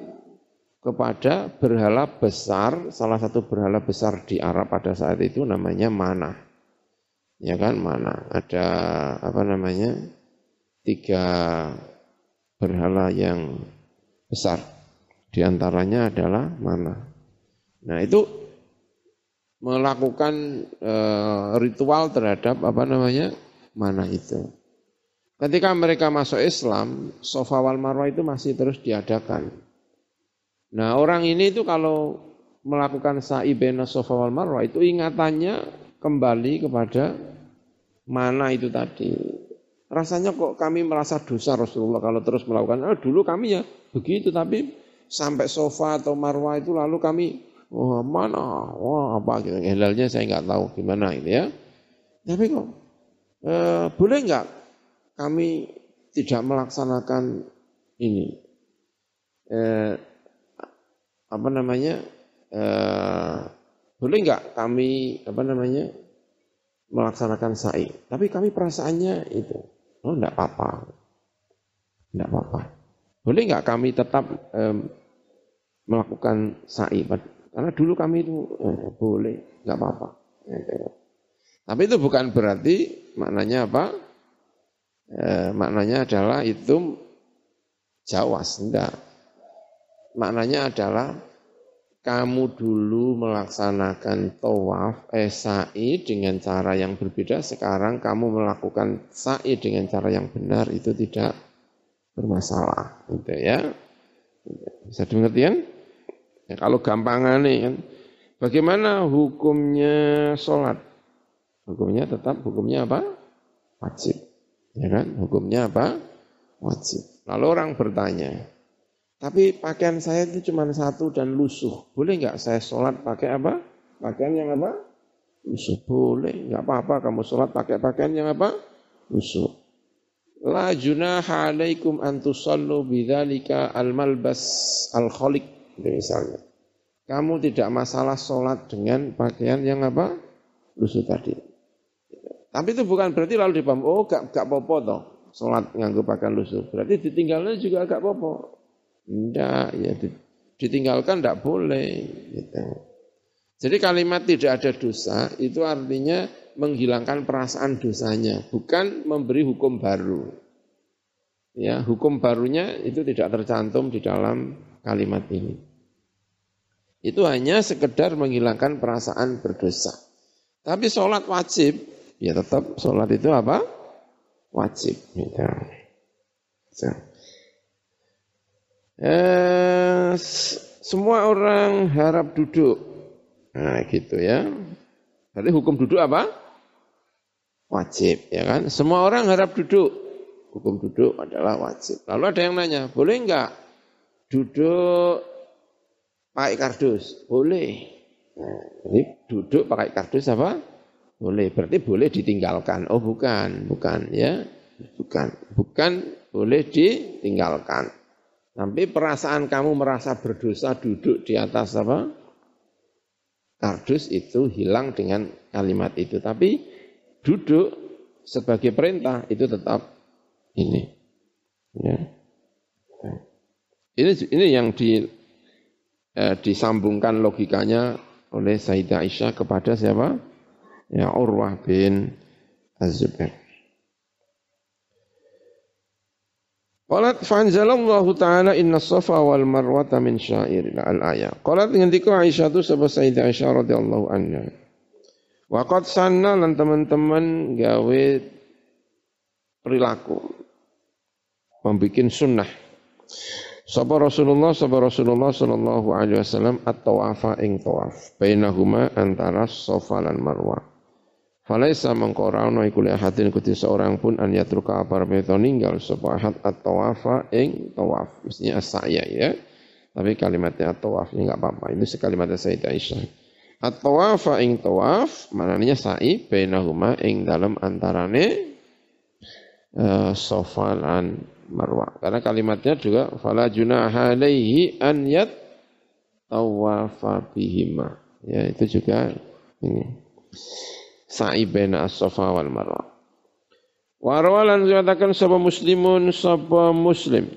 kepada berhala besar, salah satu berhala besar di Arab pada saat itu namanya mana. Ya kan, mana. Ada apa namanya? Tiga berhala yang besar. Di antaranya adalah mana. Nah, itu melakukan e, ritual terhadap apa namanya? mana itu. Ketika mereka masuk Islam, Sofa wal Marwah itu masih terus diadakan. Nah orang ini itu kalau melakukan sa'i bena sofa wal marwah itu ingatannya kembali kepada mana itu tadi. Rasanya kok kami merasa dosa Rasulullah kalau terus melakukan. Oh, dulu kami ya begitu tapi sampai sofa atau marwah itu lalu kami oh, mana wah apa gitu hilalnya saya nggak tahu gimana itu ya. Tapi kok eh, boleh nggak kami tidak melaksanakan ini? Eh, apa namanya eh, boleh nggak kami apa namanya melaksanakan sa'i? Tapi kami perasaannya itu oh enggak apa-apa. Enggak apa-apa. Boleh nggak kami tetap eh, melakukan sa'i? Karena dulu kami itu eh, boleh nggak apa-apa. Tapi itu bukan berarti maknanya apa? Eh, maknanya adalah itu jawas. Enggak Maknanya adalah kamu dulu melaksanakan tawaf eh, sa'i dengan cara yang berbeda, sekarang kamu melakukan sa'i dengan cara yang benar itu tidak bermasalah, gitu ya. Bisa dimengerti kan? Ya, kalau gampangan nih kan, bagaimana hukumnya sholat? Hukumnya tetap hukumnya apa? Wajib, ya kan? Hukumnya apa? Wajib. Lalu orang bertanya, tapi pakaian saya itu cuma satu dan lusuh. Boleh nggak saya sholat pakai apa? Pakaian yang apa? Lusuh. Boleh, nggak apa-apa kamu sholat pakai pakaian yang apa? Lusuh. La junaha alaikum an tusallu bidzalika al-malbas al-khaliq misalnya. Kamu tidak masalah sholat dengan pakaian yang apa? Lusuh tadi. Tapi itu bukan berarti lalu dipaham, oh gak, gak popo toh, sholat nganggo pakaian lusuh. Berarti ditinggalnya juga agak popo. Tidak, ya ditinggalkan tidak boleh. Gitu. Jadi kalimat tidak ada dosa itu artinya menghilangkan perasaan dosanya, bukan memberi hukum baru. Ya, hukum barunya itu tidak tercantum di dalam kalimat ini. Itu hanya sekedar menghilangkan perasaan berdosa. Tapi sholat wajib, ya tetap sholat itu apa? Wajib. Gitu. Eh, semua orang harap duduk Nah gitu ya. Berarti hukum duduk apa? Wajib ya kan. Semua orang harap duduk. Hukum duduk adalah wajib. Lalu ada yang nanya, boleh enggak duduk pakai kardus? Boleh. Nah, ini duduk pakai kardus apa? Boleh. Berarti boleh ditinggalkan. Oh bukan, bukan ya. Bukan. Bukan boleh ditinggalkan. Tapi perasaan kamu merasa berdosa duduk di atas apa? kardus itu hilang dengan kalimat itu. Tapi duduk sebagai perintah itu tetap ini. Ya. Ini ini yang di, eh, disambungkan logikanya oleh Sayyidah Aisyah kepada siapa? Ya Urwah bin Az-Zubair. Qalat fanzalallahu ta'ala inna safa wal marwata min syairina al-ayah. Qalat ngendika Aisyah tu sebab Sayyidah Aisyah radhiyallahu anha. Waqad sanna lan teman-teman gawe perilaku membikin sunnah. Sapa Rasulullah sapa Rasulullah sallallahu alaihi wasallam at-tawafa ing tawaf bainahuma antara Safa lan Marwah. Falaisa mengkorano iku hadin kuti seorang pun an yatruka itu ninggal sapa ahad at-tawafa ing tawaf. Mestinya as-sa'ya ya. Tapi kalimatnya at-tawaf ini enggak apa-apa. Itu sekalimatnya Sayyidah Aisyah. At-tawafa ing tawaf maknanya sa'i bainahuma ing dalam antarane uh, Safa lan Marwah. Karena kalimatnya juga fala junaha alaihi an yat tawafa bihima. Ya, itu juga ini sa'i baina as-safa wal marwah. Wa rawalan dikatakan sapa muslimun sapa muslim.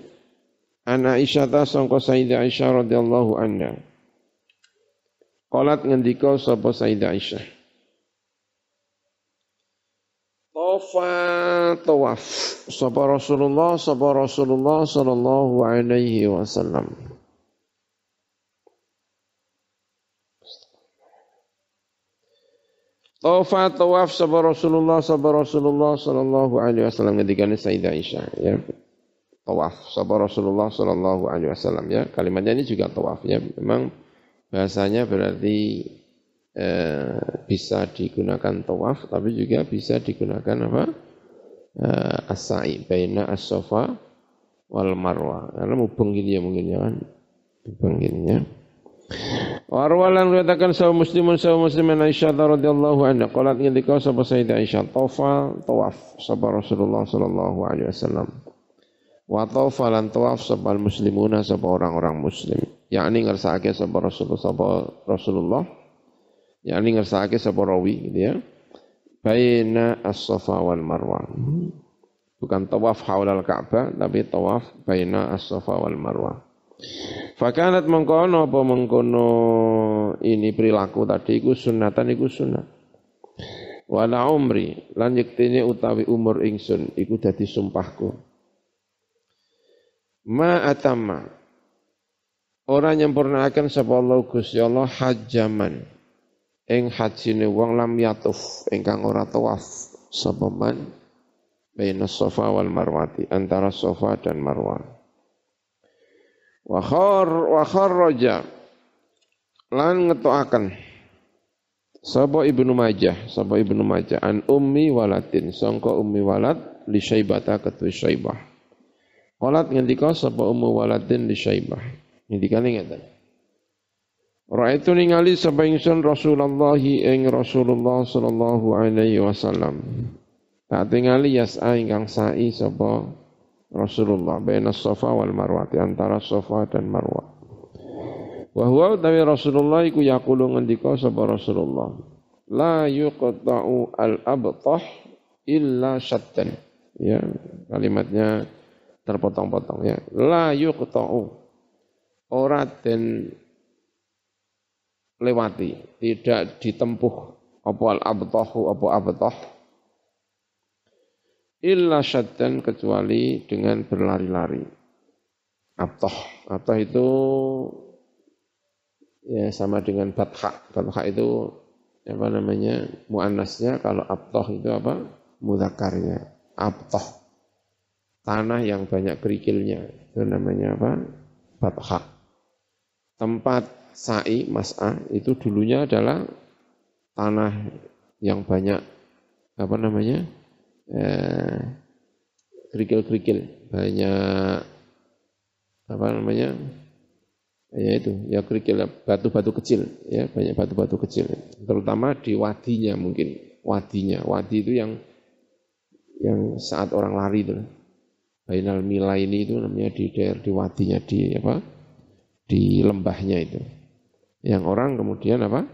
An Aisyah ta sangka Sayyidah Aisyah radhiyallahu anha. Qalat ngendika sapa Sayyidah Aisyah. Tawafa tawaf sapa Rasulullah sapa Rasulullah sallallahu alaihi wasallam. Tawafa tawaf sapa Rasulullah sapa Rasulullah sallallahu alaihi wasallam ketika Sayyidah Aisyah ya. Tawaf sapa Rasulullah sallallahu alaihi wasallam ya. Kalimatnya ini juga tawaf ya. Memang bahasanya berarti eh, bisa digunakan tawaf tapi juga bisa digunakan apa? Eh, as-sa'i baina as-safa wal marwah. Karena mubeng gini ya mungkin ya kan. Mubeng gini ya. Warwalan mengatakan sahabat muslimun sahabat muslimin Aisyah radhiyallahu anha qalat ngendika sapa Sayyidah Aisyah tawafa tawaf sapa Rasulullah sallallahu alaihi wasallam. Wa tawafa lan tawaf sapa muslimuna sapa orang-orang muslim. Yakni ngersakake sapa Rasulullah sapa Rasulullah. Yakni ngersakake sapa rawi gitu ya. Baina as-Safa wal Marwah. Bukan tawaf haulal Ka'bah tapi tawaf baina as-Safa wal Marwah. Fakanat mengkono apa mengkono ini perilaku tadi iku sunatan iku sunat. Wala umri lan yektene utawi umur ingsun iku dadi sumpahku. Ma atama pernah akan sapa Allah Gusti Allah hajaman ing hajine wong lam yatuf ingkang ora tawaf sapa man baina Safa wal Marwati antara Safa dan Marwah wa khar wa kharraja lan ngetoaken sapa Ibnu Majah sapa Ibnu Majah? An ummi waladin sangka ummi walad li syaibata ketu syaibah. Qalat ngendika sapa ummu waladin li syaibah. Ngendikane ngeten. Ra'aitu ningali sapa ingsun Rasulullah ing Rasulullah sallallahu alaihi wasallam. Tak tingali yas'a ingkang sa'i sapa Rasulullah baina Safa wal Marwah di antara Safa dan Marwah. Wa huwa utawi Rasulullah iku yaqulu ngendika sapa Rasulullah. La yuqta'u al-abtah illa syattan. Ya, kalimatnya terpotong-potong ya. La yuqta'u ora den lewati, tidak ditempuh apa al-abtahu apa abtah illa syaddan kecuali dengan berlari-lari. Abtah. Abtah itu ya sama dengan batha. Batha itu apa namanya muannasnya kalau abtah itu apa? Mudzakarnya abtah. Tanah yang banyak kerikilnya. Itu namanya apa? Batha tempat sa'i mas'a itu dulunya adalah tanah yang banyak apa namanya eh, kerikil-kerikil. Banyak apa namanya? Ya itu ya kerikil batu-batu kecil ya banyak batu-batu kecil. Terutama di wadinya mungkin wadinya. Wadi itu yang yang saat orang lari itu. Bainal Mila ini itu namanya di daerah di wadinya di apa? Di lembahnya itu. Yang orang kemudian apa?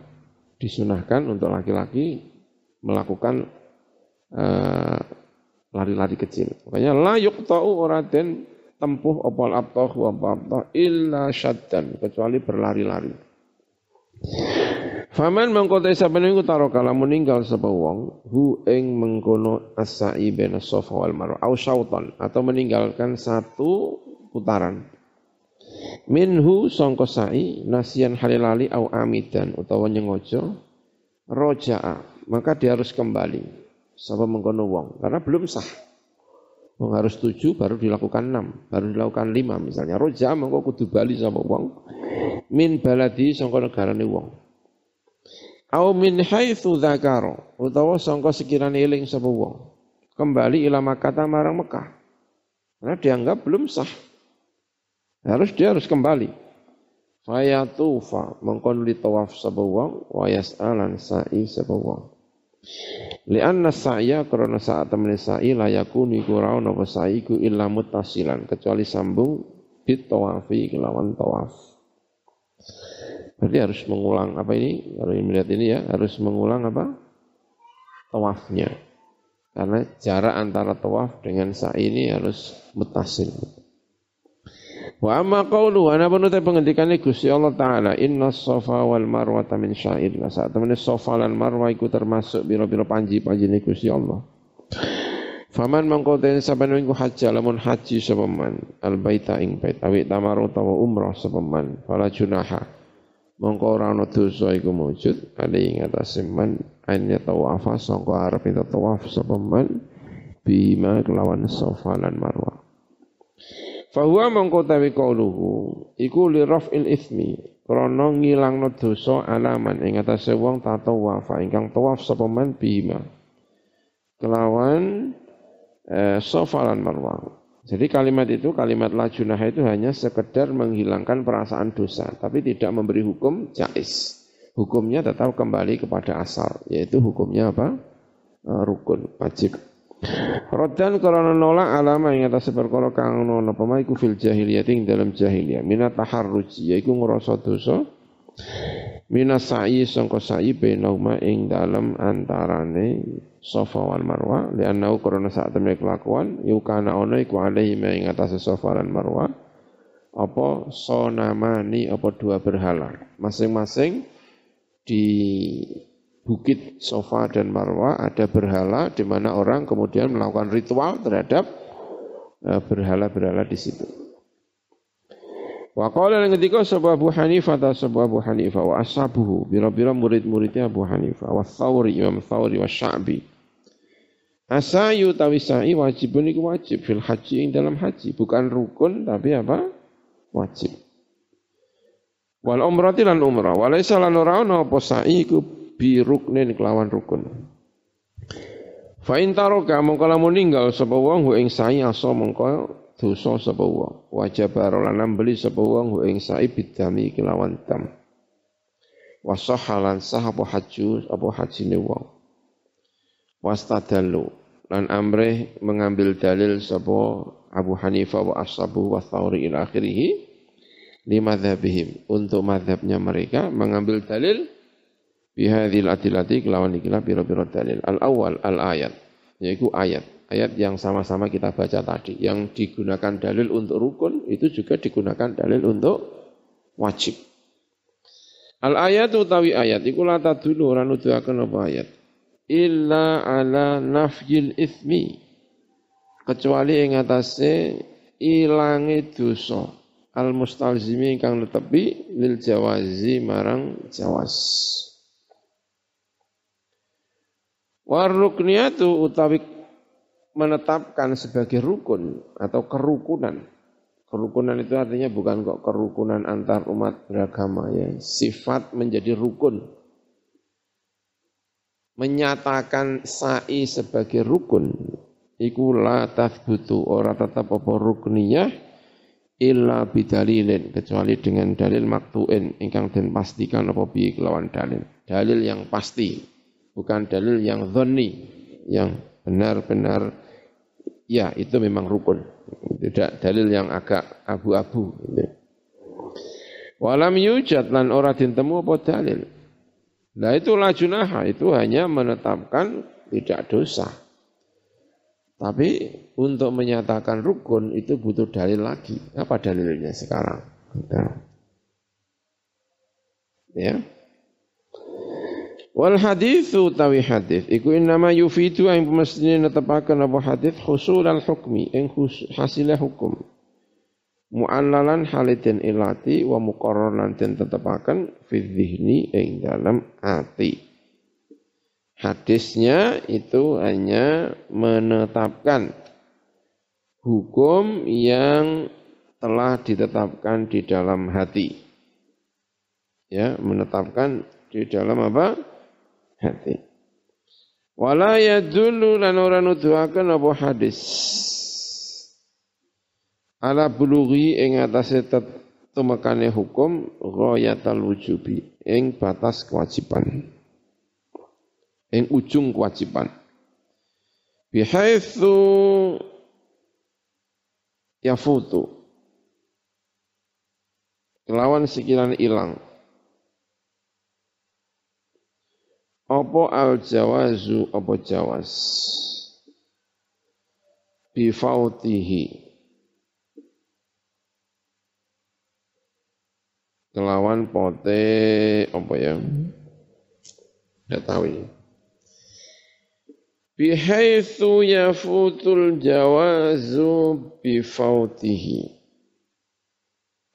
Disunahkan untuk laki-laki melakukan uh, lari-lari kecil makanya la yuqta'u ora den tempuh opal abtah wa abtah illa syaddan kecuali berlari-lari. Faman mengkotai saben iku taro kala meninggal sapa wong hu ing mengkono asai ben safa wal marwa au syautan atau meninggalkan satu putaran. Minhu sangka sa'i nasian halilali au amidan utawa nyengojo roja'a maka dia harus kembali sapa mengkono wong karena belum sah. Wong harus tujuh baru dilakukan enam, baru dilakukan lima misalnya. Roja mengko kudu bali sama wong. Min baladi sangka negarane wong. Au min haitsu dzakara utawa sangka sekirane eling sapa wong. Kembali ila Makkah marang Mekah. Karena dianggap belum sah. Harus dia harus kembali. Fayatufa mengkon li tawaf sapa wong wa yas'alan sa'i sapa. Lianna sa'ya karena saat temen sa'i layakuni kurau napa sa'i ku illa mutasilan kecuali sambung bit tawafi kelawan tawaf. Berarti harus mengulang apa ini? Kalau melihat ini ya harus mengulang apa? Tawafnya. Karena jarak antara tawaf dengan sa'i ini harus mutasil. Wa amma qawlu ana pun te pengendikane Gusti Allah taala inna safa wal marwa min syairillah. Saat temene safa lan marwa iku termasuk biro-biro panji-panjine Gusti Allah. Faman mangko den saben minggu haji lamun haji sapa man al baita ing bait awi tamaru utawa umrah sapa man fala junaha. Mongko ora ana dosa iku mujud ali ing atase man an tawafa sangka arep tawaf sapa bima kelawan safa lan marwa. Fahuwa mongko tawi qauluhu iku li raf'il itsmi krana ngilangno dosa alaman ing atase wong tatawafa ingkang tawaf sapa man bima kelawan eh, Safa lan Marwah. Jadi kalimat itu kalimat la junah itu hanya sekedar menghilangkan perasaan dosa tapi tidak memberi hukum jais. Hukumnya tetap kembali kepada asal yaitu hukumnya apa? Eh, rukun wajib. Rodan karena nolak alama yang atas perkara kang ono apa fil jahiliyah ing dalam jahiliyah. Minat taharruji yaiku ngrasa dosa. Minas sa'i sangka sa'i bainauma ing dalam antarane Safa wal Marwa. Li'annahu karena saat temne kelakuan yukana ono iku alaihi ing atas Safa lan Marwa. Apa sonamani apa dua berhala. Masing-masing di bukit Sofa dan Marwa ada berhala di mana orang kemudian melakukan ritual terhadap eh, berhala-berhala di situ. Wa qala yang ketika sebuah Abu Hanifah atau sebuah Abu Hanifah wa ashabuhu bira-bira murid-muridnya Abu Hanifah wa Thawri Imam Thawri wa Sya'bi. Asayu tawi sa'i wajibun iku wajib fil haji ing dalam haji bukan rukun tapi apa? Wajib. Wal umrati lan umrah walaysa lan ora ana apa sa'i iku bi ruknin kelawan rukun. Fa in taraka mongko lamun ninggal sapa wong ing sa'i asa mongko dosa sapa wong. Wajib lan beli sapa wong ing sa'i bidami kelawan tam. Wasahalan sah apa haju apa hajine wong. Wastadalu lan amrih mengambil dalil sapa Abu Hanifah wa ashabu wa Thawri ila akhirih li madhabihim untuk madhabnya mereka mengambil dalil bihadil adilati kelawan ikilah biro-biro dalil. Al awal al ayat. Yaitu ayat. Ayat yang sama-sama kita baca tadi. Yang digunakan dalil untuk rukun itu juga digunakan dalil untuk wajib. Al ayat utawi ayat iku lata dulu ora nuduhaken apa ayat. Illa ala nafyil ismi. Kecuali ing atase ilange dosa. Al mustalzimi kang netepi lil jawazi marang jawas warukniyatu utawi menetapkan sebagai rukun atau kerukunan. Kerukunan itu artinya bukan kok kerukunan antar umat beragama ya. Sifat menjadi rukun. Menyatakan sa'i sebagai rukun. Iku la tathbutu ora tetap apa rukniyah illa bidalilin kecuali dengan dalil maktuin ingkang den pastikan apa bi kelawan dalil. Dalil yang pasti bukan dalil yang dhonni yang benar-benar ya itu memang rukun tidak dalil yang agak abu-abu walam yujad lan ora ditemu apa dalil nah itu lajunaha itu hanya menetapkan tidak dosa tapi untuk menyatakan rukun itu butuh dalil lagi. Apa dalilnya sekarang? Ya. Wal hadis utawi hadis iku nama yufidu yang mestine netepaken apa hadis husul al hukmi ing hasilah hukum. Mu'allalan halidin ilati wa muqarraran den tetepaken fi dhihni ing dalam ati. Hadisnya itu hanya menetapkan hukum yang telah ditetapkan di dalam hati. Ya, menetapkan di dalam apa? Hati. Wala yadullu lan ora nuduhaken apa hadis. Ala bulughi ing atase tumekane hukum ghayatal wujubi ing batas kewajiban yang ujung kewajiban. Bihaitsu yafutu kelawan sekiranya hilang apa al jawazu apa jawas? Bifautihi kelawan pote apa ya? Tidak tahu ini. Bihaitsu yafutul jawazu bifautihi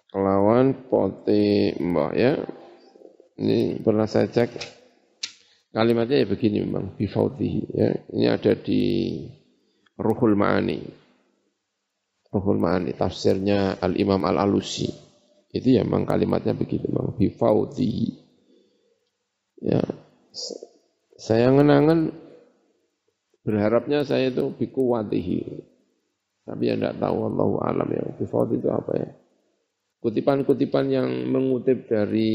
kelawan pote mbak ya. Ini pernah saya cek kalimatnya ya begini memang bifautihi ya ini ada di Ruhul Ma'ani Ruhul Ma'ani tafsirnya Al Imam Al Alusi itu ya memang kalimatnya begitu memang bifautihi ya saya ngenangan Berharapnya saya itu bikuwatihi. Tapi ya tidak tahu Allah alam ya. Bifawat itu apa ya? Kutipan-kutipan yang mengutip dari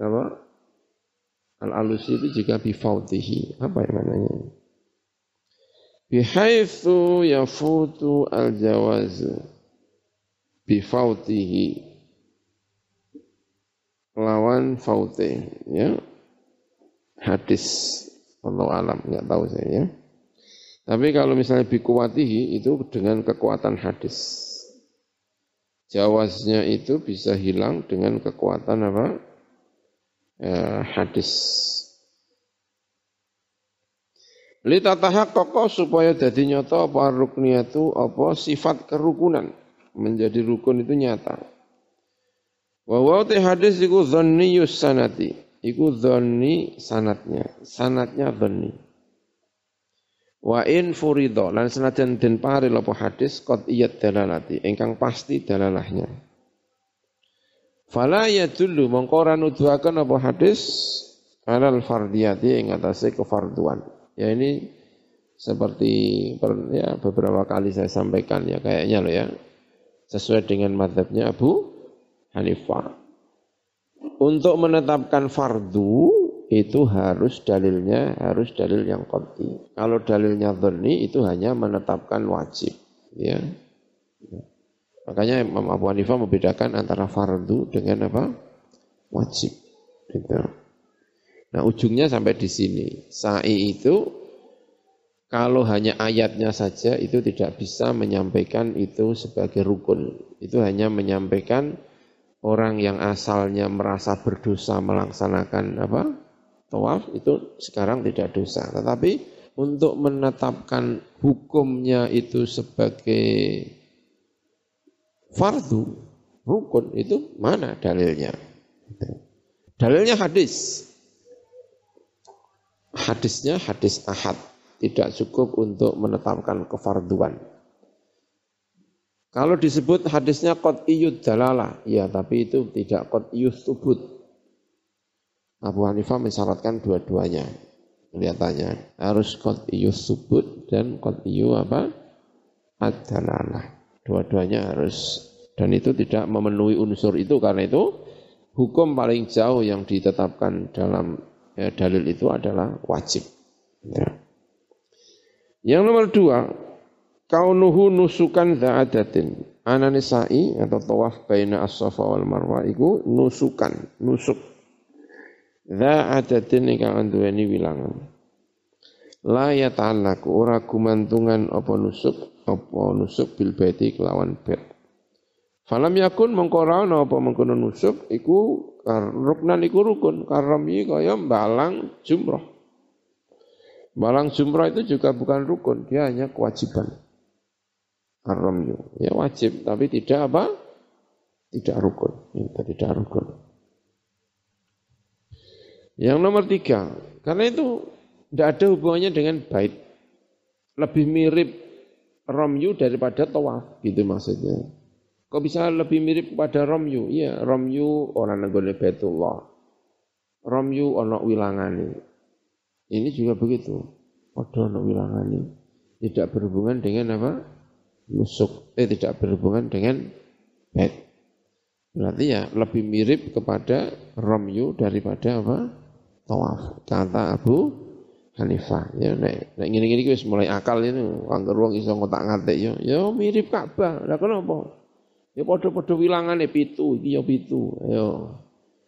apa? Al-Alusi itu juga bifawtihi. Apa yang namanya? Bihaithu yafutu al-jawazu bifawtihi lawan faute ya hadis Allah alam, nggak tahu saya ya. Tapi kalau misalnya bikuwatihi itu dengan kekuatan hadis. Jawaznya itu bisa hilang dengan kekuatan apa? Eh, hadis. koko supaya jadi nyata apa rukniyatu apa sifat kerukunan menjadi rukun itu nyata. Wa hadis iku dhanniyus sanati. Iku dhonni sanatnya. Sanatnya dhonni. Wa in furido. Lan senajan den pari lopo hadis. Kot iyat dalalati. Engkang pasti dalalahnya. Fala ya dulu mengkora nuduhakan apa hadis. Alal fardiyati yang atasnya kefarduan. Ya ini seperti ya, beberapa kali saya sampaikan ya kayaknya loh ya. Sesuai dengan madhabnya Abu Hanifah. Untuk menetapkan fardu itu harus dalilnya harus dalil yang qat'i. Kalau dalilnya dhanni itu hanya menetapkan wajib, ya. Makanya Imam Abu Hanifah membedakan antara fardu dengan apa? wajib. Gitu. Nah, ujungnya sampai di sini. Sa'i itu kalau hanya ayatnya saja itu tidak bisa menyampaikan itu sebagai rukun. Itu hanya menyampaikan orang yang asalnya merasa berdosa melaksanakan apa? tawaf itu sekarang tidak dosa. Tetapi untuk menetapkan hukumnya itu sebagai fardu, rukun itu mana dalilnya? Dalilnya hadis. Hadisnya hadis ahad. Tidak cukup untuk menetapkan kefarduan. Kalau disebut hadisnya iyud dalalah, ya tapi itu tidak iyud subut. Abu Hanifah mensyaratkan dua-duanya. Kelihatannya harus iyud subut dan iyud apa? Ad-dalalah. Dua-duanya harus dan itu tidak memenuhi unsur itu karena itu hukum paling jauh yang ditetapkan dalam ya, dalil itu adalah wajib. Ya. Yang nomor dua, kaunuhu nusukan za'adatin. Ananisai atau tawaf baina as-safa wal marwah itu nusukan, nusuk. Za'adatin ingkang anduweni wilangan. La yata'allaku ora gumantungan apa nusuk, apa nusuk bil baiti kelawan bait. Falam yakun mengko apa mengkono nusuk iku ruknan iku rukun karami kaya balang jumroh. Balang jumroh itu juga bukan rukun, dia hanya kewajiban. Karamyu, ya wajib tapi tidak apa? Tidak rukun, ya, tidak rukun. Yang nomor tiga, karena itu tidak ada hubungannya dengan bait. Lebih mirip romyu daripada tawaf, gitu maksudnya. Kok bisa lebih mirip kepada Romyu? Iya, Romyu orang negara Betullah. Romyu ono wilangani. Ini juga begitu. Ada ono wilangani. Tidak berhubungan dengan apa? Nusuk. Eh, tidak berhubungan dengan bet. Berarti ya lebih mirip kepada Romyu daripada apa? Tawaf. Kata Abu Hanifah. Ya nek nek ngene-ngene wis mulai akal ini. Angger wong iso ngotak-ngatik ya. Ya mirip Ka'bah. Lah kenapa? Ya padha-padha wilangane pitu, iki ya pitu. Ayo.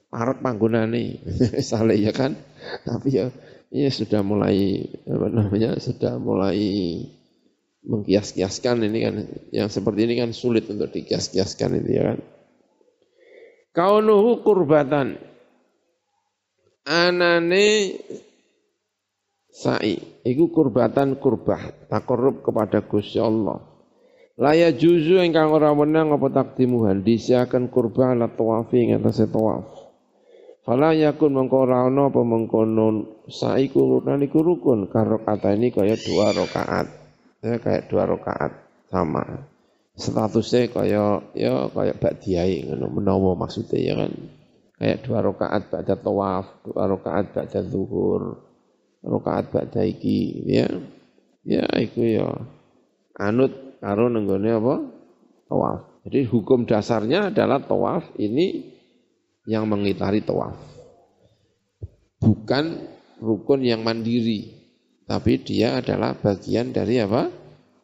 Parot panggonane. <laughs> Sale ya kan. Tapi ya ya sudah mulai apa namanya? Sudah mulai mengkias-kiaskan ini kan yang seperti ini kan sulit untuk dikias-kiaskan itu ya kan. Kaunuhu kurbatan. Anane sa'i. Iku kurbatan kurbah. Takorup kepada Gusti Allah. Laya juzu ingkang ora menang apa takdimuhan disiakan kurban ala tawafi ing atase tawaf. Fala yakun mengko ora ana apa saiku rukun iku rukun karo kata ini kaya dua rakaat. Ya kayak dua rakaat sama. Statusnya kaya ya kaya ba'diyai ngono menawa maksudnya ya kan. Kayak dua rakaat ba'da tawaf, dua rakaat ba'da zuhur, rakaat ba'da iki ya. Ya iku ya anut karo nenggone apa? Tawaf. Jadi hukum dasarnya adalah tawaf ini yang mengitari tawaf. Bukan rukun yang mandiri, tapi dia adalah bagian dari apa?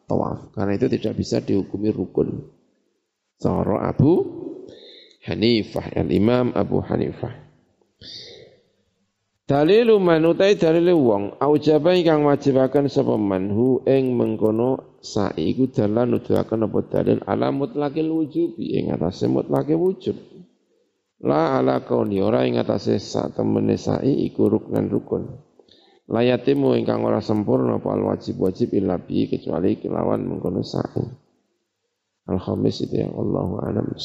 Tawaf. Karena itu tidak bisa dihukumi rukun. Cara Abu Hanifah, al-Imam Abu Hanifah. Dalilu man utai dalilu wong aujaba ingkang wajibaken sapa manhu ing mengkono sa'i iku dalan nuduhaken apa dalil ala mutlaqil wujubi ing atase mutlaqe wujub. La ala kauni ora ing atase sak temene sa'i iku ruknan rukun. Layatimu ingkang ora sempurna apa wajib-wajib illa bi kecuali kelawan mengkono sa'i. Al-khamis itu yang Allahu a'lam